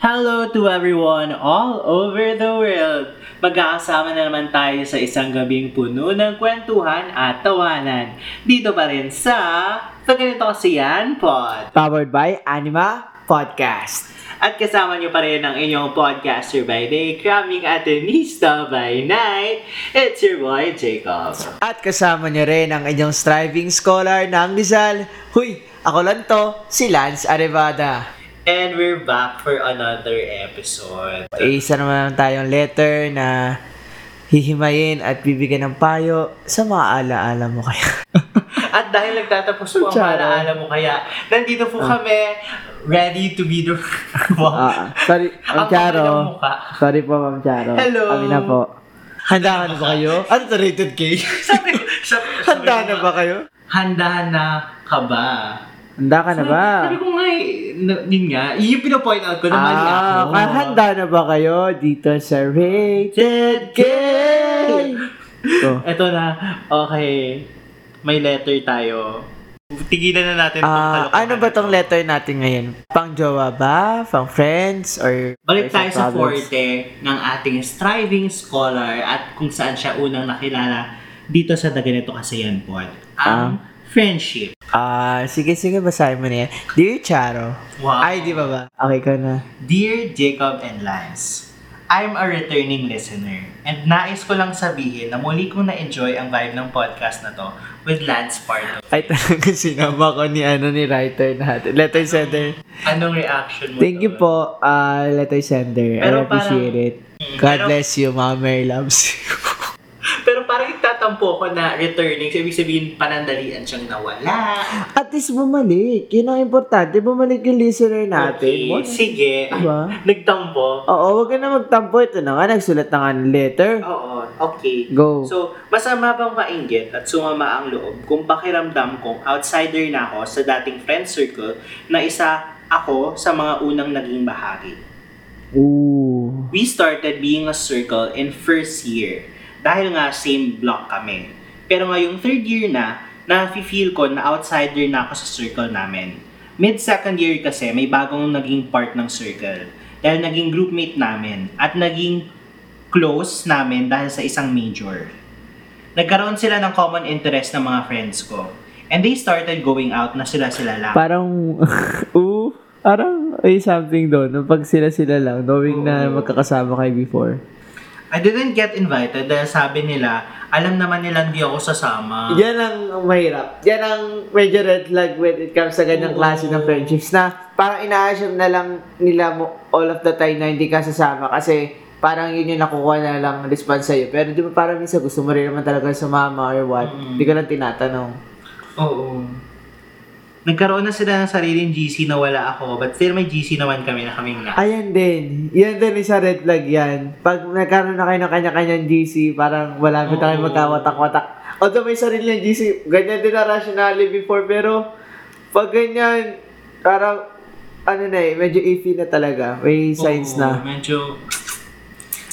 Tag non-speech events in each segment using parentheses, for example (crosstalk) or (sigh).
Hello to everyone all over the world! Magkakasama na naman tayo sa isang gabing puno ng kwentuhan at tawanan. Dito pa rin sa Sa Ganito Kasi Yan Pod. Powered by Anima Podcast. At kasama niyo pa rin ang inyong podcaster by day, cramming atenista by night. It's your boy, Jacob. At kasama niyo rin ang inyong striving scholar ng Rizal. Huy, ako lang to, si Lance Arevada. And we're back for another episode. Isa naman tayong letter na hihimayin at bibigyan ng payo sa mga alaala mo kaya. (laughs) (laughs) At dahil nagtatapos po ang Charo. alaala mo kaya, nandito po kami, ready to be the... (laughs) wow. Ah, sorry, Ang Ma'am Charo. Sorry po, Ma'am Charo. Hello. Kami na po. Handa na ba kayo? (laughs) Ano to rated K? sabi, Handa na ba kayo? Handa na ka ba? Handa ka na ba? Sabi ko nga eh, yun nga, yung pinapoint out ko na mali ako. Ah, ah, handa na ba kayo dito sa Rated K? Ito na, okay, may letter tayo. Tigilan na natin kalokohan ano ba tong to. letter natin ngayon? Pang jowa ba? Pang friends? Or Balik or tayo sa problems? forte ng ating striving scholar at kung saan siya unang nakilala dito sa Daganito Kasi Yan Pod. Ang friendship. Ah, sige, sige, basahin mo na yan. Dear Charo. Wow. Ay, di ba ba? Okay ka na. Dear Jacob and Lance, I'm a returning listener and nais ko lang sabihin na muli kong na-enjoy ang vibe ng podcast na to with Lance part of Ay, talaga sinama ko ni, ano, ni writer natin. Letter sender. Anong reaction mo Thank you doon? po, ah, letter sender. I Pero appreciate parang- it. God pero- bless you, Mama Mary loves you. Pero parang itatampo ko na returning, so ibig sabihin panandalian siyang nawala. At least bumalik. Yun ang importante. Bumalik yung listener natin. Okay, What? sige. Diba? nagtampo. Oo, wag ka na magtampo. Ito na nga, nagsulat na nga ng letter. Oo, okay. Go. So, masama bang mainggit at sumama ang loob kung pakiramdam kong outsider na ako sa dating friend circle na isa ako sa mga unang naging bahagi. Ooh. We started being a circle in first year dahil nga same block kami. Pero ngayong third year na, na-feel ko na outsider na ako sa circle namin. Mid-second year kasi may bagong naging part ng circle dahil naging groupmate namin at naging close namin dahil sa isang major. Nagkaroon sila ng common interest ng mga friends ko. And they started going out na sila-sila lang. Parang, (laughs) ooh, parang ay something doon. Pag sila-sila lang, knowing na Oo. magkakasama kayo before. I didn't get invited dahil sabi nila, alam naman nila hindi ako sasama. Yan ang mahirap. Yan ang medyo red flag when it comes sa ganyang Oo. klase ng friendships na parang ina-assume na lang nila mo all of the time na hindi ka sasama kasi parang yun yung nakukuha na lang response sa'yo. Pero di ba parang minsan gusto mo rin naman talaga sumama or what. Mm. Hindi ka lang tinatanong. Oo. Nagkaroon na sila ng sariling GC na wala ako, but still may GC naman kami na kaming na. Ayan din. Yan din isa red flag yan. Pag nagkaroon na kayo ng kanya-kanyang GC, parang wala mo tayo Oo. magkawatak-watak. Although may sarili ng GC, ganyan din na rationally before, pero pag ganyan, parang, ano na eh, medyo iffy na talaga. May signs Oo, na. Medyo...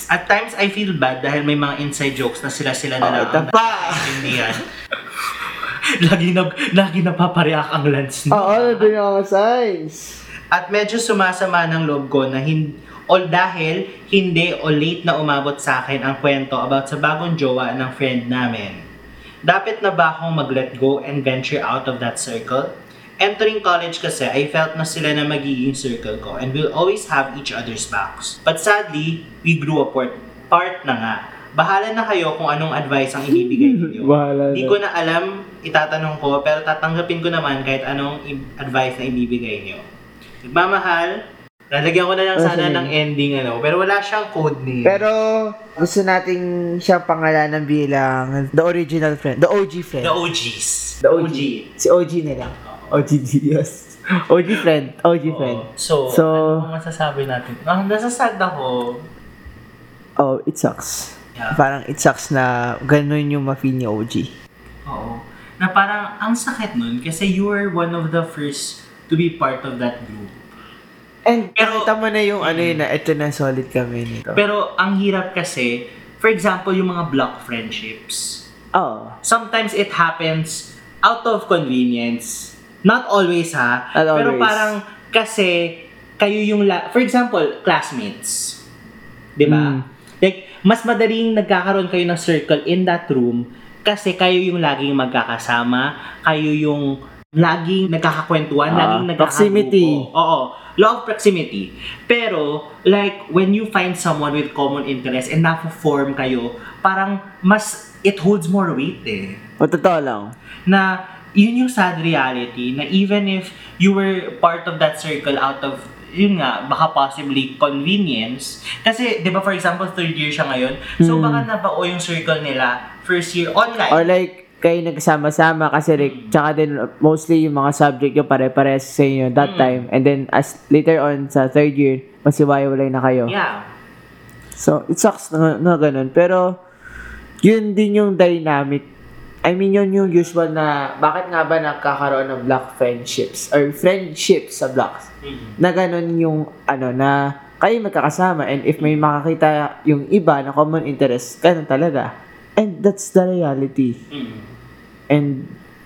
At times, I feel bad dahil may mga inside jokes na sila-sila na Oh, lang. ito ang pa! (laughs) lagi na lagi napapareact ang lens niya. Oo, nandun yung mga signs. At medyo sumasama ng loob ko na hin o dahil hindi o late na umabot sa akin ang kwento about sa bagong jowa ng friend namin. Dapat na ba akong mag-let go and venture out of that circle? Entering college kasi, I felt na sila na magiging circle ko and we'll always have each other's backs. But sadly, we grew apart. Part na nga. Bahala na kayo kung anong advice ang ibibigay (laughs) niyo. Bahala Hindi ko na alam, itatanong ko, pero tatanggapin ko naman kahit anong advice na ibibigay niyo. Nagmamahal, lalagyan ko na lang Ah, sana ng ending, ano, pero wala siyang code name. Pero, gusto nating siya pangalanan bilang the original friend. The OG friend. The OGs. The OG. Si OG na lang. OG Diaz. OG friend. OG Oo. friend. So, So- ano bang masasabi natin? Ah, nasasad ako. Oh, it sucks. Yeah. Parang it sucks na ganun yung ma-feel ni OG. Oo. Na parang, ang sakit nun, kasi you were one of the first to be part of that group. And Pero- mo na yung ano yun na, ito na solid kami nito. Pero, ang hirap kasi, for example, yung mga block friendships. Oo. sometimes it happens out of convenience. Not always ha. Not pero always. parang kasi kayo yung la- for example, classmates. 'Di ba? Mm. Like mas madaling nagkakaroon kayo ng circle in that room kasi kayo yung laging magkakasama, kayo yung laging nagkakakwentuhan, Ah, laging nagkakagrupo. proximity. Oo. Law of proximity. Pero, like, when you find someone with common interest and na-form kayo, parang mas, it holds more weight eh O, totoo lang. na yun yung sad reality na even if you were part of that circle out of yun nga, baka possibly convenience. Kasi, di ba, for example, third year siya ngayon. So, Hmm. baka nabao yung circle nila first year online. Or like, kayo nagsama-sama kasi like, tsaka din mostly yung mga subject yung pare-pares sa inyo that Mm. time. And then, as later on sa third year, masiwalay na kayo. yeah. So, it sucks na, na ganun. Pero, yun din yung dynamic. I mean, yun yung usual na, bakit nga ba nagkakaroon ng black friendships? Or friendships sa blocks? Mhm. Na ganun yung, ano, na kayo magkakasama and if may makakita yung iba na common interest, ganun talaga. And that's the reality. Mhm. And,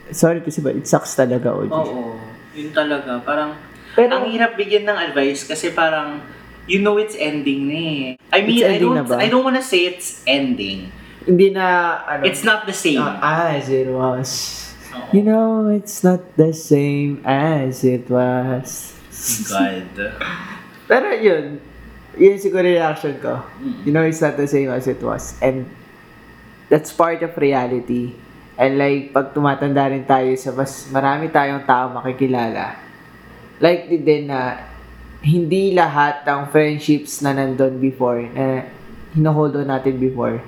sorry to say, but it sucks talaga, OG. Oo. Yun talaga. Parang, Pero- ang hirap bigyan ng advice kasi parang, you know it's ending na eh. I mean, I don't? I don't wanna say it's ending. Hindi na, ano, It's not the same. Ah, as it was. Oo. You know, it's not the same as it was. God. (laughs) Pero yun, yun siguro yung reaction ko. You know, it's not the same as it was. And that's part of reality. And like, pag tumatanda rin tayo sa mas marami tayong tao makikilala, likely din na hindi lahat ng friendships na nandun before, na hinohold on natin before,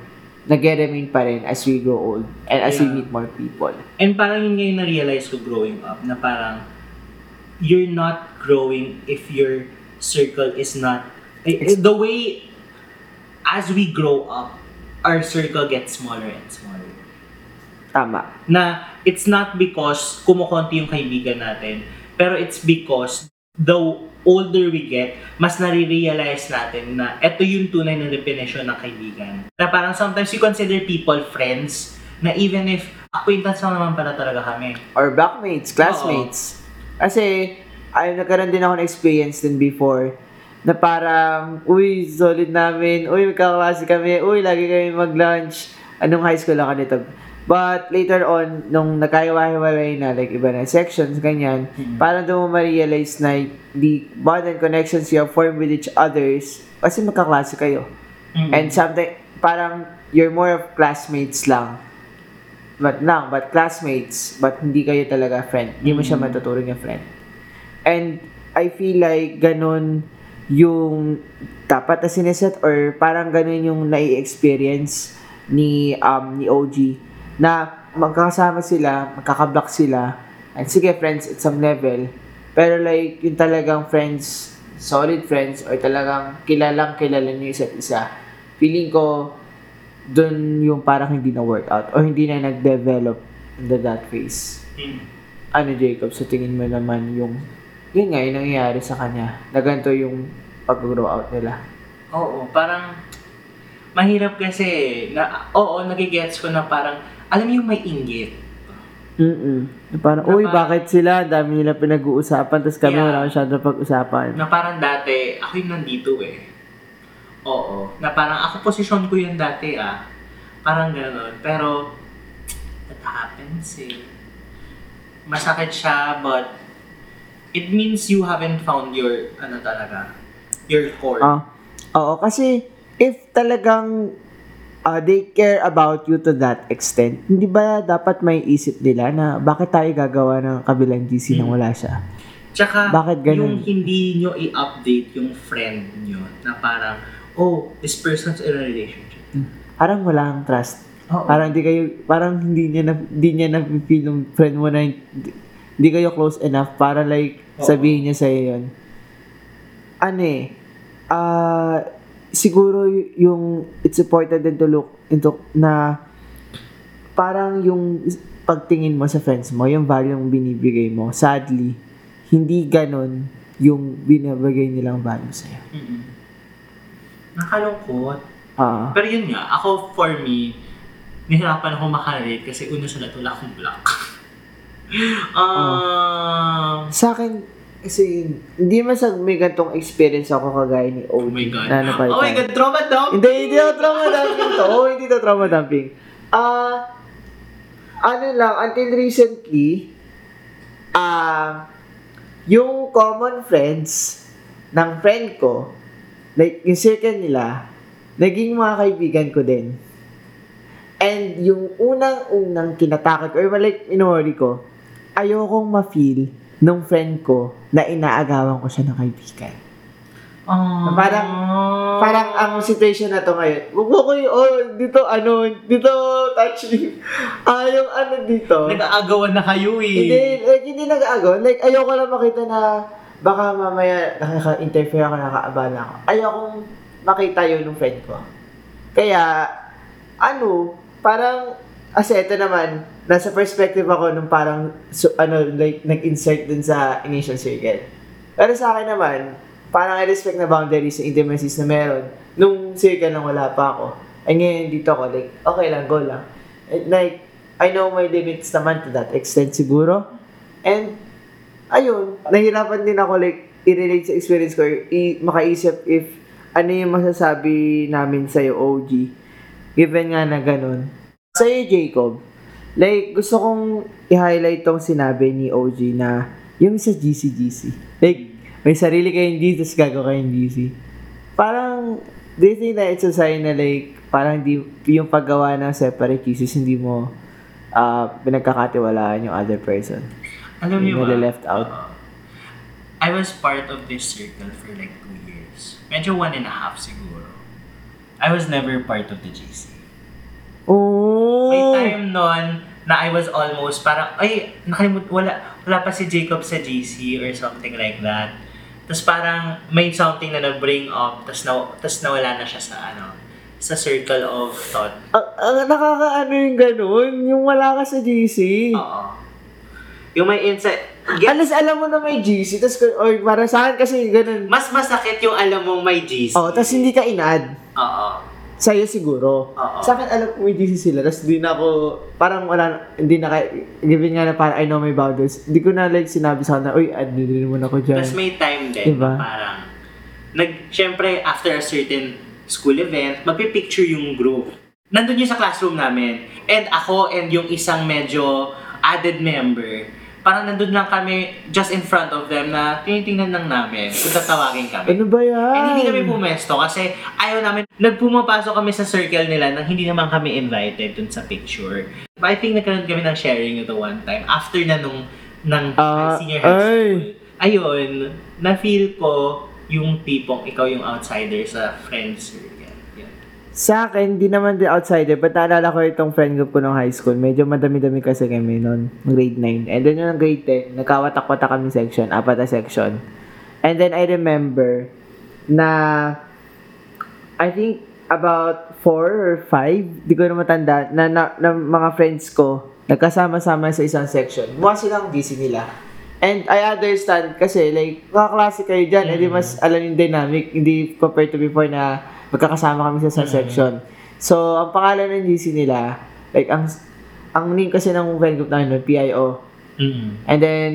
nag-remain pa rin as we grow old and as we Yeah. meet more people. And parang yun ngayon na-realize ko growing up na parang you're not growing if your circle is not eh, eh, the way as we grow up our circle gets smaller and smaller. Tama. Na it's not because kumukonti yung kaibigan natin, pero it's because the older we get, mas nare-realize natin na ito yung tunay na definition ng kaibigan. Na parang sometimes you consider people friends na even if acquaintance lang naman pala talaga kami. Or backmates, classmates. Kasi, ay, nagkaroon din ako ng experience din before na parang, uy, solid namin, uy, magkaklase kami, uy, lagi kami mag-lunch. Anong high school ako nito? But later on, nung nagkahiwa-hiwalay na, like iba na sections, ganyan, Mhm. parang doon mo ma-realize na the bond and connections you have formed with each others, kasi magkaklase kayo. And something, parang you're more of classmates lang. But lang, but classmates, but hindi kayo talaga friend. Hindi mo siya Mm. matuturing na friend. And I feel like ganun yung dapat na sineset or parang ganun yung nai-experience ni um ni OG na magkakasama sila, magkakablock sila, and sige friends at some level, pero like yung talagang friends, solid friends, or talagang kilalang kilala niyo isa't isa, feeling ko dun yung parang hindi na work out or hindi na nag-develop into that phase. Mm. Ano Jacob, sa tingin mo naman yung yun nga, yung nangyayari sa kanya, na ganito yung pag-grow out nila. Oo, parang mahirap kasi na oo, nagigets ko na parang alam mo yung may inggit. Mm Na Parang, uy, parang- bakit sila? Dami nila pinag-uusapan, tapos kami Yeah. wala masyado pag-usapan. Na parang dati, ako yung nandito eh. Oo. Na parang ako posisyon ko yun dati ah. Parang gano'n. Pero, that happens eh. Masakit siya, but it means you haven't found your, ano talaga, your core. Ah, oo, kasi if talagang ah, they care about you to that extent, hindi ba dapat may isip nila na bakit tayo gagawa ng kabilang GC nang Mm. wala siya? Tsaka, Bakit yung hindi nyo i-update yung friend nyo na parang, oh, this person's in a relationship. Parang walang trust. Oo. Parang hindi kayo, parang hindi niya na, hindi niya na feel ng friend mo na hindi, kayo close enough para like Oo. sabihin niya sa'yo yun. Ano eh, ah, siguro yung it's important din to look into na parang yung pagtingin mo sa friends mo, yung value yung binibigay mo, sadly, hindi ganon yung binibigay nilang value sa'yo. Mm-mm. Nakalungkot. Ah, Pero yun nga, ako for me, nahirapan ako makarelate kasi una sa lahat wala akong block. (laughs) Um, Sa akin, kasi hindi man sa may gantong experience ako kagaya ni OG. oh my God. Na napalitan. Oh my God, trauma dump! Hindi, hindi ako trauma dumping to. Oo, hindi to trauma dumping. Ah, ano lang, until recently, ah, yung common friends ng friend ko, like, yung circle nila, naging mga kaibigan ko din. And yung unang-unang kinatakot ko, or like, inori ko, ayokong ma-feel nung friend ko na inaagawan ko siya ng kaibigan. Oh. Parang, Parang ang situation na to ngayon, wag mo ko oh, dito, ano, dito, touching. Ah, yung ano dito. Nag-aagawan na kayo eh. Hindi, like, hindi nag-agaw. Like, ayoko lang makita na baka mamaya nakaka-interfere ako, nakakaabala ako. Ayokong makita yun ng friend ko. Kaya, ano, parang, kasi ito naman, nasa perspective ako nung parang, so, ano, like, nag-insert dun sa initial circle. Pero sa akin naman, parang I respect na boundaries sa intimacies na meron. Nung circle nang wala pa ako. Ay ngayon dito ako, like, okay lang, go lang. And, like, I know my limits naman to that extent siguro. And, ayun, nahirapan din ako, like, i-relate sa experience ko, i- makaisip if ano yung masasabi namin sa'yo, OG. Given nga na ganun. Sa'yo, Jacob, like, gusto kong i-highlight tong sinabi ni OG na yung sa GC-GC. Like, may sarili kayong GC, tapos gago kayong GC. Parang, do you think that it's a sign na like, parang di, yung paggawa ng separate GCs, hindi mo ah pinagkakatiwalaan yung other person. Alam niyo ba? nade-left out. uh, I was part of this circle for like two years. Medyo one and a half siguro. I was never part of the GC. Oh! May time nun na I was almost parang, ay, nakalimut, wala, wala pa si Jacob sa GC or something like that. Tapos parang may something na na-bring up, tapos, na, tapos nawala na siya sa ano, sa circle of thought. Ang, ang nakakaano yung ganun, yung wala ka sa GC. Oo. Yung may insight, get, Alas alam mo na may GC, tas, or para sa akin kasi ganun. mas masakit yung alam mong may GC. Oh, tas hindi ka inad. Oo. Sa'yo siguro. Oo. Sa akin, alam ko may GC sila. Tapos di na ako, parang wala, hindi na given nga na parang I know my boundaries, hindi ko na like sinabi sa kanila, uy, add din muna ako dyan. Tapos may time din Diba? na parang, nag, syempre, after a certain school event, magpipicture yung group. Nandun yun sa classroom namin. And ako and yung isang medyo added member, parang nandun lang kami just in front of them na tinitingnan lang namin kung tatawagin kami. Ano ba yan? And hindi kami pumesto kasi ayaw namin, nagpumapasok kami sa circle nila nang hindi naman kami invited dun sa picture. But I think nagkaroon kami ng sharing ito one time after na nung ng Ah, senior high school. ay. Ayun, na-feel ko yung tipong ikaw yung outsider sa friend circle. Yun. Sa akin, di naman din outsider, but naalala ko itong friend group ko nung high school. Medyo madami-dami kasi kami noon, grade 9. And then yung grade 10, nagkawatak-watak kami section, apat na section. And then I remember na I think about four or five, di ko na matanda, na, na, na mga friends ko, nagkasama-sama sa isang section. Mukha silang busy nila. And I understand kasi like, mga klase kayo dyan, edi mas alam yung dynamic, hindi compared to before na magkakasama kami sa isang section. So, ang pangalan ng GC nila, like, ang ang name kasi ng friend group namin, PIO. Mm-mm. And then,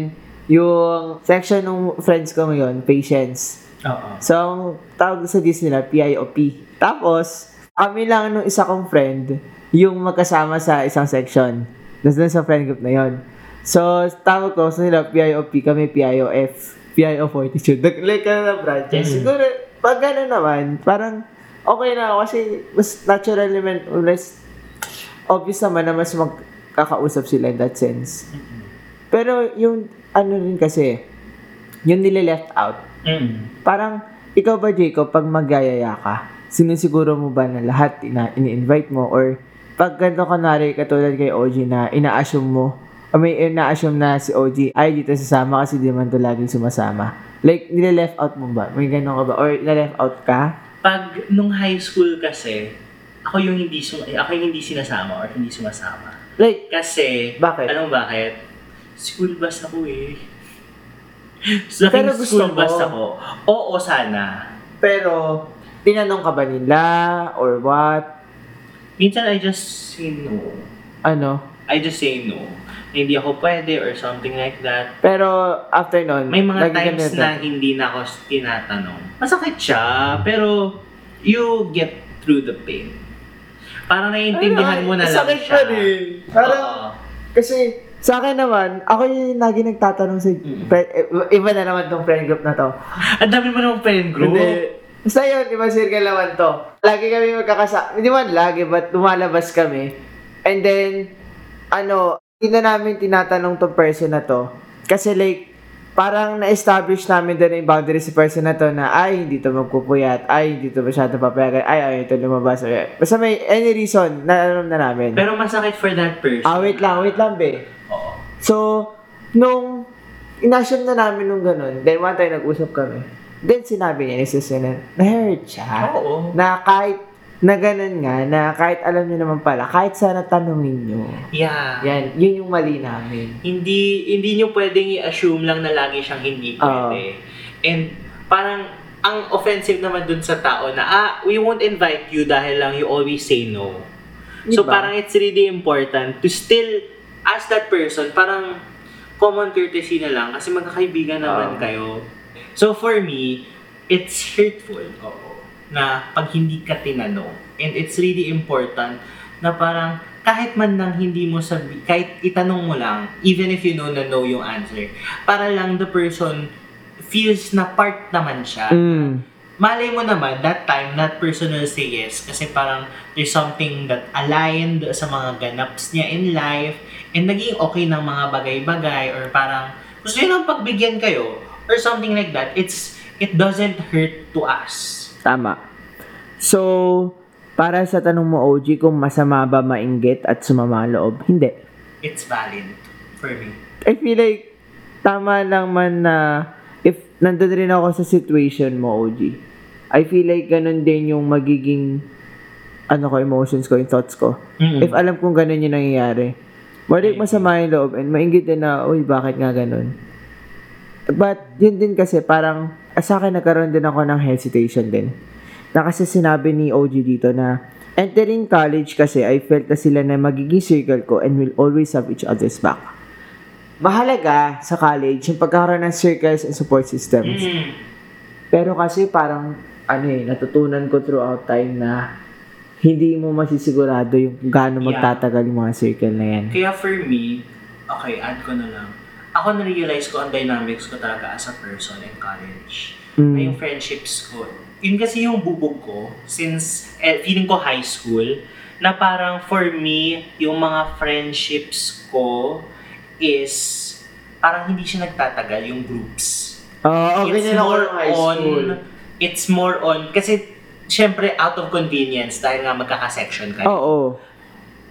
yung section ng friends ko ngayon, Patience. Oo. So, ang tawag sa GC nila, PIOP. Tapos, kami lang nung isa kong friend, yung magkasama sa isang section. Dun sa friend group na yon. So, tawag ko sa nila PIOP, kami PIOF, PIO Fortitude. (laughs) Like, ka na branches. Mm. Siguro, pag gano'n naman, parang okay na ako kasi mas natural naman, less obvious naman na mas magkakausap sila in that sense. Pero yung ano rin kasi, yung nila left out, Mm. Parang, ikaw ba, Jacob, pag magyayaya ka, sinisiguro mo ba na lahat ina ini-invite mo? Or, pag ganito kanari, katulad kay OG na ina-assume mo, o may ina-assume na si OG, ay, dito sasama kasi di man to laging sumasama. Like, nila-left out mo ba? May ganun ka ba? Or, nila-left out ka? Pag nung high school kasi, ako yung hindi sum ako yung hindi sinasama or hindi sumasama. Like, Kasi, Bakit? mo bakit? School bus ako eh. (laughs) Sa Pero gusto school mo? bus ako. Oo, sana. pero, tinanong ka ba nila? Or what? Minsan I just say no. Ano? I just say no. Hindi ako pwede or something like that. Pero after nun, May mga times na hindi na ako tinatanong. Masakit siya, pero you get through the pain. Parang naiintindihan mo na lang sakit siya. pa rin. Parang, Oo. kasi, sa akin naman, ako yung lagi nagtatanong sa, Mm. fri- eh, iba na naman tong friend group na to. Ang dami mo namang friend group. Hindi. Basta yun, ibang circle naman to. Lagi kami magkakasa... Hindi man lagi, but lumalabas kami. And then, ano, hindi na namin tinatanong tong person na to. Kasi like, parang na-establish namin doon yung boundary sa person na to na, ay, hindi to magpupuyat, ay, hindi to masyado papayagan, ay, ay, ito lumabas. Ay, basta may any reason na alam na namin. Pero masakit for that person. ah, wait lang, wait lang, be. Oo. So, nung inassume na namin nung ganun, then one time nag-usap kami, then sinabi niya ni Susan na na-hurt siya. Oo. Na kahit na ganun nga, na kahit alam niyo naman pala, kahit sana tanungin niyo. Yeah. Yan, yun yung mali namin. Hindi hindi niyo pwedeng i-assume lang na lagi siyang hindi pwede. And parang ang offensive naman dun sa tao na ah, we won't invite you dahil lang you always say no. So Diba? parang it's really important to still ask that person, parang common courtesy na lang kasi magkakaibigan naman Oo. kayo. So for me, it's hurtful. Oo. Na pag hindi ka tinanong. And it's really important na parang kahit man lang hindi mo sabi, kahit itanong mo lang, even if you know na know yung answer, para lang the person feels na part naman siya Mm. malay mo naman, that time, that person will say yes kasi parang there's something that aligned sa mga ganaps niya in life and naging okay ng mga bagay-bagay or parang gusto niya lang pagbigyan kayo or something like that. It's it doesn't hurt to us. Tama. So, para sa tanong mo, OG, kung masama ba mainggit at sumama loob? Hindi. It's valid for me. I feel like tama lang man na if nandun rin ako sa situation mo, OG, I feel like ganun din yung magiging ano ko, emotions ko, yung thoughts ko. Mm-mm. If alam kong ganun yung nangyayari. Balik masama yung loob and maingit din na, uy, bakit nga ganun? But, yun din kasi, parang, sa akin nagkaroon din ako ng hesitation din. Na kasi sinabi ni OG dito na, entering college kasi, I felt na sila na magiging circle ko and will always have each other's back. Mahalaga sa college yung pagkakaroon ng circles and support systems. Mm. Pero kasi parang, ano eh, natutunan ko throughout time na hindi mo masisigurado yung gaano magtatagal yung mga circle na yan. Kaya for me, okay, add ko na lang. Ako na-realize ko ang dynamics ko talaga as a person in college. Mm. na yung friendships ko. Yun kasi yung bubog ko since eh, feeling ko high school na parang for me, yung mga friendships ko is parang hindi siya nagtatagal yung groups. Oo, okay it's more high on school. it's more on kasi syempre out of convenience dahil nga magkaka-section kayo. Oo.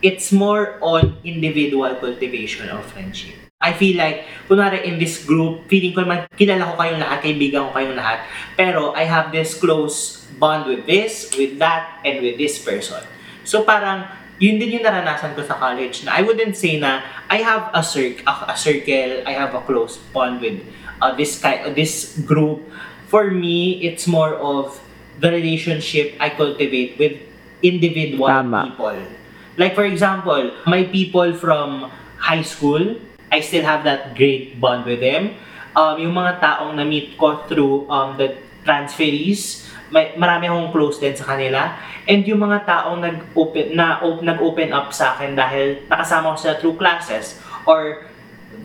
It's more on individual cultivation of friendship. I feel like, kunwari in this group, feeling ko naman, kilala ko kayong lahat, kaibigan ko kayong lahat, pero I have this close bond with this, with that, and with this person. So parang, yun din yung naranasan ko sa college na I wouldn't say na I have a, cir- a, a circle, I have a close bond with uh, this kind, uh, this group. For me, it's more of the relationship I cultivate with individual Tama. people. Like for example, my people from high school, I still have that great bond with them. Um, yung mga taong na-meet ko through um, the transferees, may, marami akong close din sa kanila. And yung mga taong nag-open, na, op, nag-open up sa akin dahil nakasama ko sila through classes or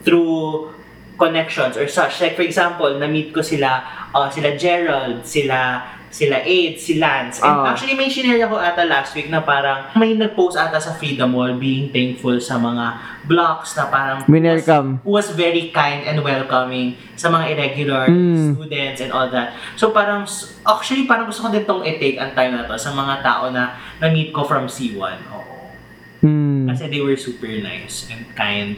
through connections or such. Like for example, na-meet ko sila, uh, sila Gerald, sila sila Aid, si Lance. And Ah. actually, may shinare ako ata last week na parang may nag-post ata sa Freedom Wall being thankful sa mga blocks na parang Winelcome. who was very kind and welcoming sa mga irregular Mm. students and all that. So parang, actually parang gusto ko din tong i-take ang time na to sa mga tao na na-meet ko from C1. Oo. Hmm. Kasi they were super nice and kind.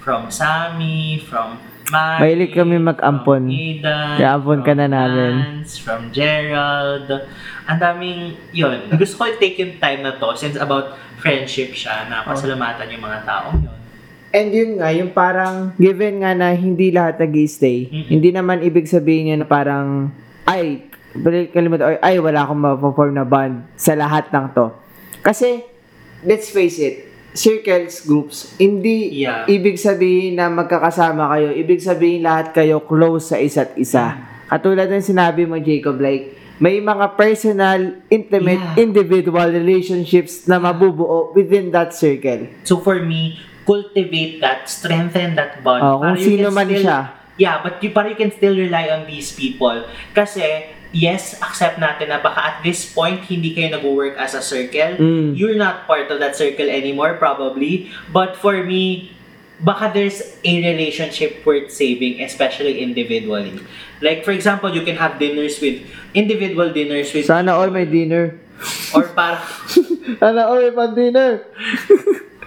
From Sammy, from Mari, Mahilig kami mag-ampon. From Aidan, Kaya ampon ka na namin. Lance, from Gerald. Ang daming, yun. Gusto ko i-take yung time na to since about friendship siya na pasalamatan yung mga taong yun. And yun nga, yung parang, given nga na hindi lahat nag stay Mm-mm. hindi naman ibig sabihin yun na parang, ay, balik kalimutan, ay, ay, wala akong ma-form na bond sa lahat ng to. Kasi, let's face it, circles, groups, hindi Yeah. ibig sabihin na magkakasama kayo. Ibig sabihin lahat kayo close sa isa't isa. Katulad ng sinabi mo, Jacob, like, may mga personal, intimate, Yeah. individual relationships na mabubuo within that circle. So for me, cultivate that, strengthen that bond. Oh, kung sino man still- siya. Yeah, but you, para you can still rely on these people. Kasi, yes, accept natin na baka at this point, hindi kayo nag-work as a circle. Mm. You're not part of that circle anymore, probably. But for me, baka there's a relationship worth saving, especially individually. Like, for example, you can have dinners with, individual dinners with, Sana all may dinner. or para, (laughs) Sana all may pan-dinner.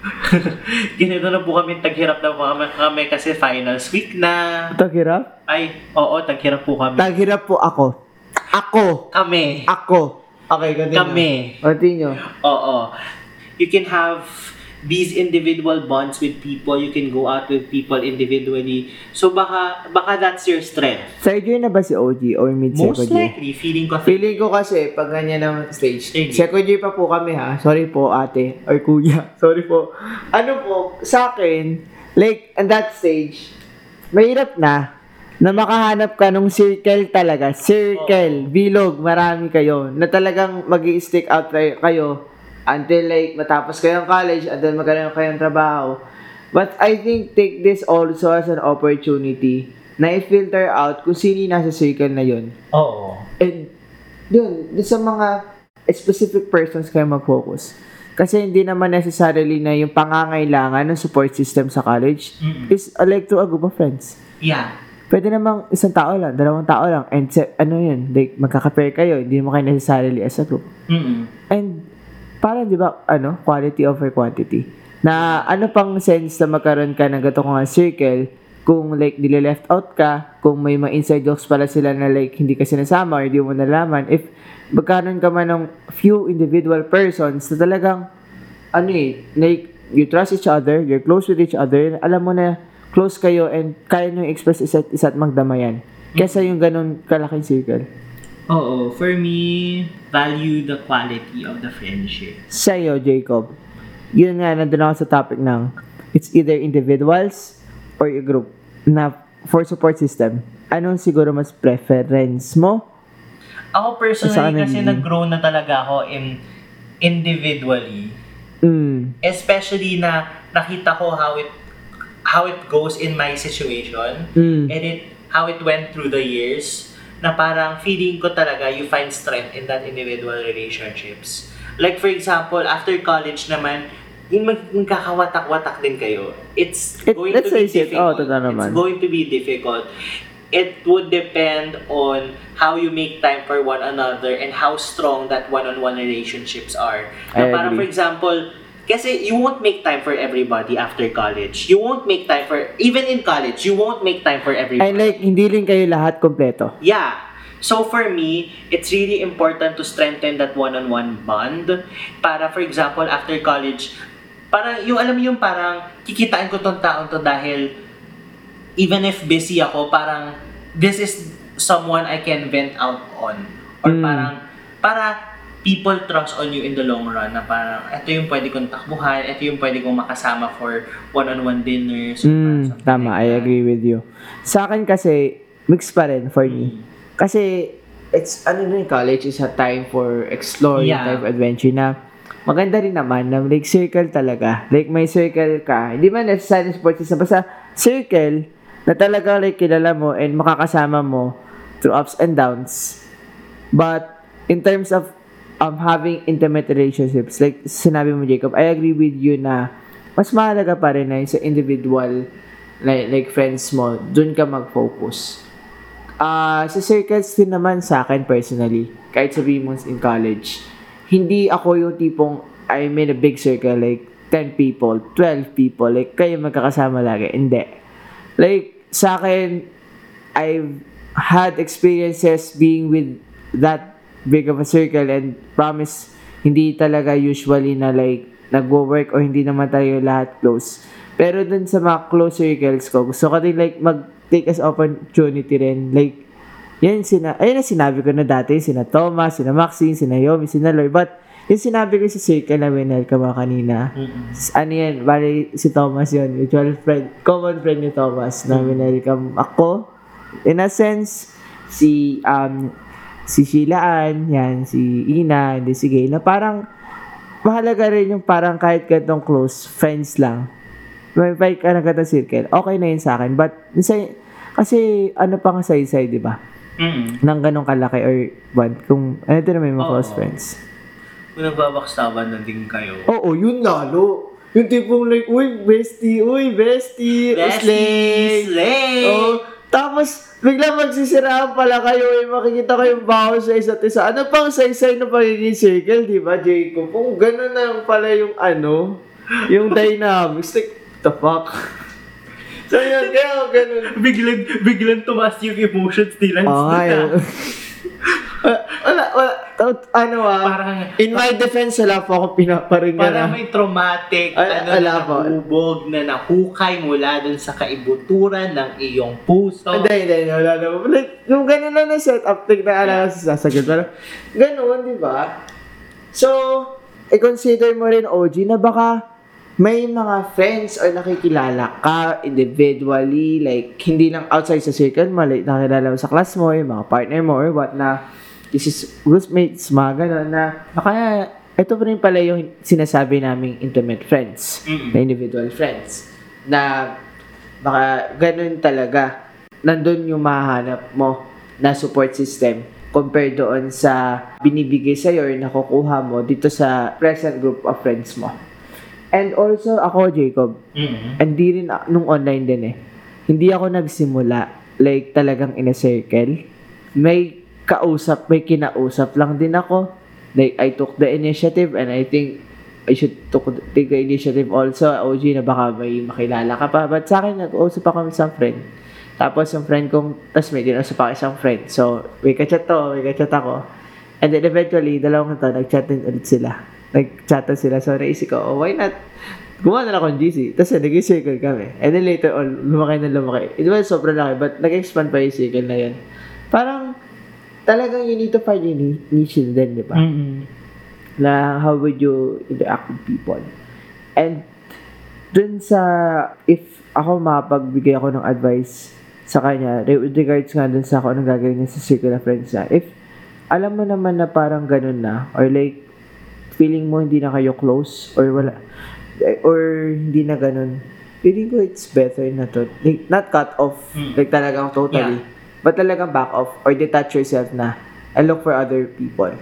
(laughs) Ganito na po kami, taghirap na po kami, kami kasi finals week na. Taghirap? Ay, oo, taghirap po kami. Taghirap po ako. Ako. kami. Ako. Okay, continue. Kami. Continue. Oo. You can have these individual bonds with people. You can go out with people individually. So baka baka that's your strength. Third year na ba si OG or mid Most second year? likely, feeling ko Feeling ko kasi, pag ganyan ng stage, year. second year pa po kami ha. Sorry po ate, or kuya. (laughs) Sorry po. Ano po, sa akin, like, at that stage, mahirap na na makahanap ka nung circle talaga. Circle, bilog, marami kayo. Na talagang mag stick out kayo- until like matapos kayo ng college, until magkaroon kayo ng trabaho. But I think take this also as an opportunity na i-filter out kung sino yung nasa circle na yun. Oo. And, yun, dun sa mga specific persons kayo mag-focus. Kasi hindi naman necessarily na yung pangangailangan ng support system sa college Mm-mm. is uh, like to a group of friends. Yeah. Pwede namang isang tao lang, dalawang tao lang, and se- ano yun, like magkaka-pair kayo, hindi mo kayo necessarily as a group. Mm-mm. And, parang di ba, ano, quality over quantity. Na ano pang sense na magkaroon ka ng gato nga circle kung like nila left out ka, kung may mga inside jokes pala sila na like hindi ka sinasama or hindi mo nalaman, if magkaroon ka man ng few individual persons na talagang ano eh, like you trust each other, you're close with each other, alam mo na close kayo and kaya nyo express isa't isa't magdamayan. Kesa yung ganun kalaking circle. Oo. For me, value the quality of the friendship. sa'yo, Jacob, yun nga, nandun ako sa topic ng it's either individuals or a group na for support system. Anong siguro mas preference mo? Ako personally kasi hindi. nag-grow na talaga ako in individually. Mm. Especially na nakita ko how it how it goes in my situation Mm. and it how it went through the years na parang feeling ko talaga you find strength in that individual relationships. Like for example, after college naman, yung mag- magkakawatak-watak din kayo. It's It- going to be face it, oh, difficult. naman. It's going to be difficult. It would depend on how you make time for one another and how strong that one-on-one relationships are. I Na parang for example, kasi you won't make time for everybody after college. You won't make time for, even in college, you won't make time for everybody. And like, hindi rin kayo lahat kompleto. Yeah. So for me, it's really important to strengthen that one-on-one bond. Para for example, after college, parang yung alam mo yung parang kikitain ko tong taon to dahil even if busy ako, parang this is someone I can vent out on. Or Mm. parang para people trust on you in the long run na parang ito yung pwede kong takbuhan, ito yung pwede kong makasama for one-on-one dinners. Mm, tama, like I agree with you. Sa akin kasi, mix pa rin for me. Mm. Kasi, it's, ano na college is a time for exploring Yeah. type of adventure na maganda rin naman na like circle talaga. Like may circle ka. Hindi man necessarily sports system. Basta circle na talaga like kilala mo and makakasama mo through ups and downs. But in terms of um, having intimate relationships, like sinabi mo Jacob, I agree with you na mas mahalaga pa rin na sa individual like, like friends mo, dun ka mag-focus. Ah, sa circles din naman sa akin personally, kahit sabihin mo in college, hindi ako yung tipong I'm in a big circle, like 10 people, 12 people, like kayo magkakasama lagi. Hindi. Like, sa akin, I've had experiences being with that big of a circle and promise, hindi talaga usually na like, nagwo-work o hindi naman tayo lahat close. Pero dun sa mga close circles ko, gusto ko din like mag-take as opportunity rin. Like, yan sina, ayun na sinabi ko na dati, sina Thomas, sina Maxine, sina Yomi, sina Loy. But, yung sinabi ko sa circle na winelcome mo kanina, Mm-mm. s- ano yan, bali si Thomas yun, mutual friend, common friend ni Thomas na winelcome ako. In a sense, si, um, si Sheila Ann, yan, si Ina, hindi si Gay, na parang, mahalaga rin yung parang kahit ganitong close, friends lang. May fight ka na ganitong circle, okay na yun sa akin. But, sa- kasi, ano pa nga side-side, di ba? Mm-mm. Nang ganong kalaki or bond, kung, ano din naman yung mga Oo. close friends. Kung nagbabaksaban na din kayo. Oo, yun lalo. Yung tipong like, uy, bestie, uy, bestie, slay. Slay! Oh, tapos, bigla magsisiraan pala kayo, eh, makikita kayong baho sa isa't isa. Ano pang saysay ng pagiging circle, di ba, Jacob? Kung gano'n na pala yung ano, yung dynamics, like, the fuck? so, yun, kaya ganun. biglang, biglang tumaas yung emotions nila. Yun. Wala, wala, wala, ano ah, Parang, in my defense, wala po akong pinaparingan. parang ah. may traumatic, Ay, ano, ala na po. nahubog na nahukay mula dun sa kaibuturan ng iyong puso. Hindi, hindi, hindi, wala na. Yung ganun lang na setup, tignan ala sa sasagad. Parang, ganun, di ba? So, i-consider mo rin, OG, na baka may mga friends or nakikilala ka individually, like, hindi lang outside sa circle mo, like, nakilala mo sa class mo, yung mga partner mo, or what na, this is groupmates, mga ganun, na, baka, ito pa rin pala yung sinasabi naming intimate friends, Mm-mm. na individual friends, na, baka ganun talaga, nandun yung mahanap mo na support system compared doon sa binibigay sa'yo or nakukuha mo dito sa present group of friends mo. And also, ako, Jacob, Mm-mm. hindi rin, nung online din eh, hindi ako nagsimula, like talagang in a circle. May kausap, may kinausap lang din ako. Like, I took the initiative and I think I should took, take the initiative also, OG, na baka may makilala ka pa. But sa akin, nag-usap ako sa friend. Tapos yung friend kong, tas may dinusap ako isang friend. So, may kachat to, may kachat ako. And then eventually, dalawang to, nag-chat din ulit sila. Nag-chat na sila. So, naisip ko, oh, why not? Gumawa na lang akong GC. Tapos, naging circle kami. And then later on, lumaki na lumaki. It was sobrang laki, but nag-expand pa yung circle na yun. Parang, talagang you need to find your ni- niche din, di ba? Mm-mm. na how would you interact with people. And dun sa, if ako mapagbigay ako ng advice sa kanya, with regards nga dun sa ako anong gagawin niya sa circle of friends na, if alam mo naman na parang ganun na, or like, feeling mo hindi na kayo close, or wala, or hindi na ganun, feeling ko it's better na to, like, not cut off, Mm. like talagang totally, but talagang back off, or detach yourself na, and look for other people.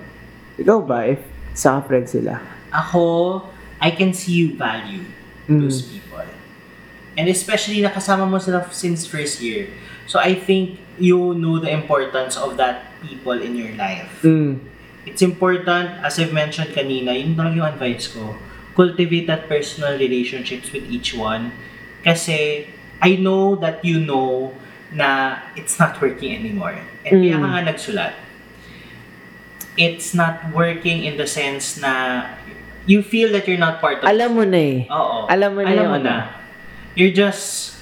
Ikaw ba, if sa friends sila? Ako, I can see you value Mm. those people. And especially nakasama mo sila since first year. So I think you know the importance of that people in your life. Mm. It's important, as I've mentioned kanina, yun talaga yung advice ko. Cultivate that personal relationships with each one. Kasi I know that you know na it's not working anymore. And kaya Mm. ka nga nagsulat. It's not working in the sense na you feel that you're not part of Alam mo na eh. Oo. Alam mo na Alam mo na. You're just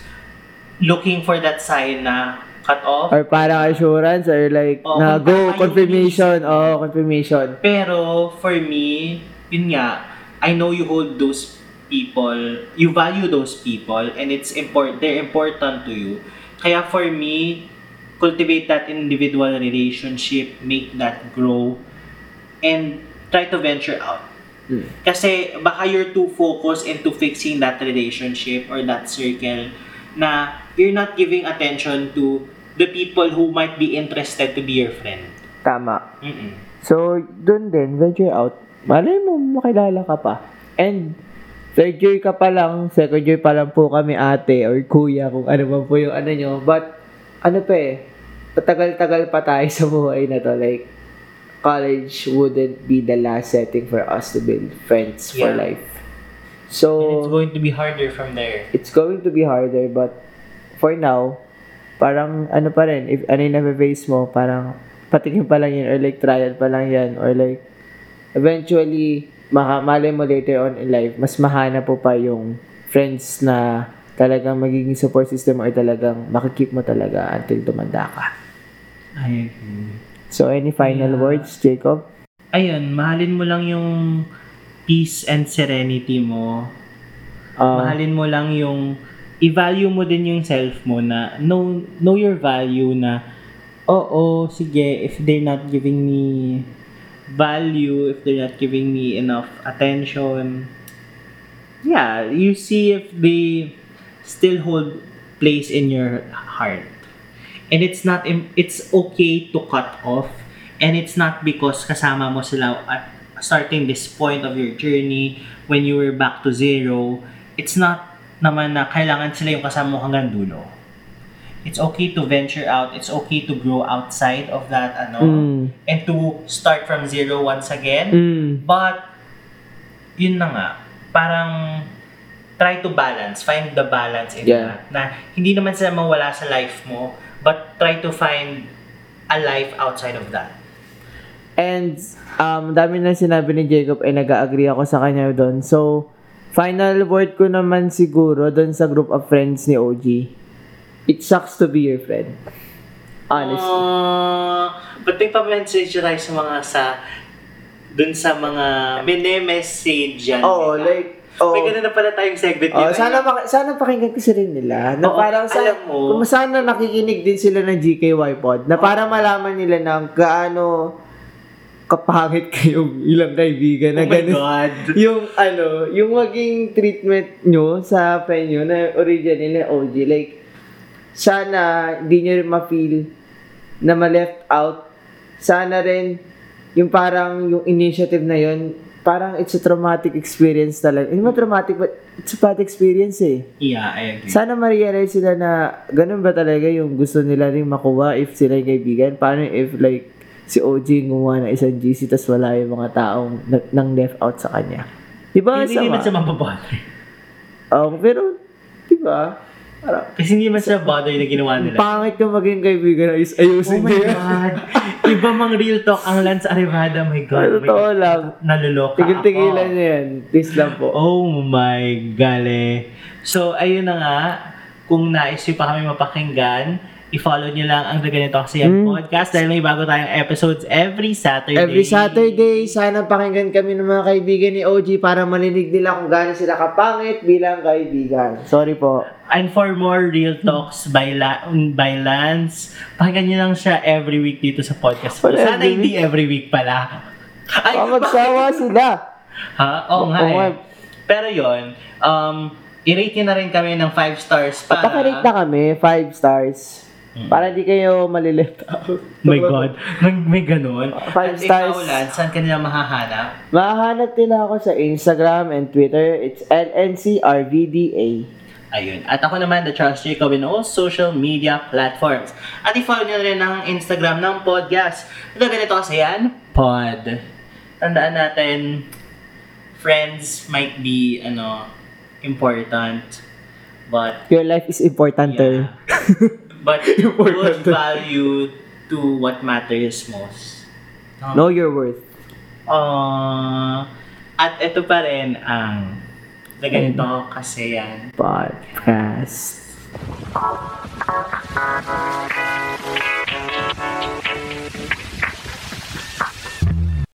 looking for that sign na cut off. Or parang assurance or like Oo, na kung go, tama yung confirmation. mo. Oo, confirmation. Pero for me, yun nga, I know you hold those people, you value those people and it's important, they're important to you. Kaya for me, cultivate that individual relationship, make that grow, and try to venture out. Mm. Kasi baka you're too focused into fixing that relationship or that circle na you're not giving attention to the people who might be interested to be your friend. Tama. Mm-mm. So, dun din, venture out. Malay mo, makilala ka pa. And, third year ka pa lang, second year pa lang po kami ate or kuya, kung ano man po yung ano nyo. But, ano pa eh, patagal-tagal pa tayo sa buhay na to. Like, college wouldn't be the last setting for us to build friends for Yeah. life. And So, it's going to be harder from there. it's going to be harder but for now parang ano pa rin if ano yung na-face mo parang patikin pa lang yun or like trial pa lang yan or like eventually maka, malay mo later on in life mas mahana po pa yung friends na talagang magiging support system or talagang makikip mo talaga until tumanda ka I agree. so any final Yeah. words Jacob ayun, mahalin mo lang yung peace and serenity mo. Ah, mahalin mo lang yung i-value mo din yung self mo na know, know your value na oo, sige, if they're not giving me value, if they're not giving me enough attention, yeah, you see if they still hold place in your heart. And it's not, it's okay to cut off. And it's not because kasama mo sila at starting this point of your journey when you were back to zero. It's not naman na kailangan sila yung kasama mo hanggang dulo. It's okay to venture out. It's okay to grow outside of that, ano, mm, and to start from zero once again. mm, But, yun na nga, parang try to balance, find the balance in Yeah. that. Na hindi naman sila mawala sa life mo, but try to find a life outside of that. And um dami na sinabi ni Jacob ay nag-agree ako sa kanya doon. So final word ko naman siguro doon sa group of friends ni OG. It sucks to be your friend. Honestly. Uh, ba't may pa-message tayo sa mga sa dun sa mga mini-message yan. Oo, ba? like oh, May ganun na pala tayong segment oh, dito. sana maki- sana pakinggan kasi rin nila. Na Oo, parang sa, alam mo- kung sana nakikinig din sila ng GKY pod na para malaman nila na gaano kapangit (laughs) kayong ilang kaibigan na oh ganun. God. yung ano, yung maging treatment nyo sa friend nyo na original na OG, like, sana hindi nyo rin ma-feel na ma-left out. Sana rin, yung parang yung initiative na yun, parang it's a traumatic experience talaga. Hindi traumatic, but it's a bad experience eh. Yeah, I agree. Sana ma-realize sila na ganun ba talaga yung gusto nila rin makuha if sila yung kaibigan. Paano if like si OG gumawa ng isang GC tas wala yung mga taong na- nang left out sa kanya. Di ba? Hindi naman siya mababother. Um, pero, di ba? Parang, Kasi hindi man siya bother na ginawa nila. pangit yung maging kaibigan ayus Oh ayusin my niya. God. Iba mang real talk ang Lance Arevada. My God. Ano, Totoo May- lang. Naloloka Tigil-tigilan ako. niya yan. Please lang po. Oh my gale. So, ayun na nga. Kung nais nyo pa kami mapakinggan, i-follow nyo lang ang The Ganito Kasi Yan Mm. podcast dahil may bago tayong episodes every Saturday. Every Saturday, sana pakinggan kami ng mga kaibigan ni OG para marinig nila kung gaano sila kapangit bilang kaibigan. Sorry po. And for more real talks by, La- by Lance, pakinggan nyo lang siya every week dito sa podcast. ko. Wala, Sana every hindi every week pala. Ay, Baka magsawa sila. Ha? Oo Oo nga. eh. Pero yon um, i-rate nyo na rin kami ng 5 stars para... Papakarate na kami, 5 stars. Para di kayo malileft out. (laughs) My God. May, may ganun. Five At stars. ikaw, Lance, saan ka nila mahahanap? Mahanap nila ako sa Instagram and Twitter. It's LNCRVDA. Ayun. At ako naman, The Charles Jacob in all social media platforms. At i-follow nyo rin ang Instagram ng podcast. Ito ganito kasi yan, pod. Tandaan natin, friends might be, ano, important. But, Your life is important, yeah. (laughs) but (laughs) Important. put value to what matters most. Um, know your worth. Uh, at ito pa rin ang The Ganito Kasi Yan Podcast. Podcast.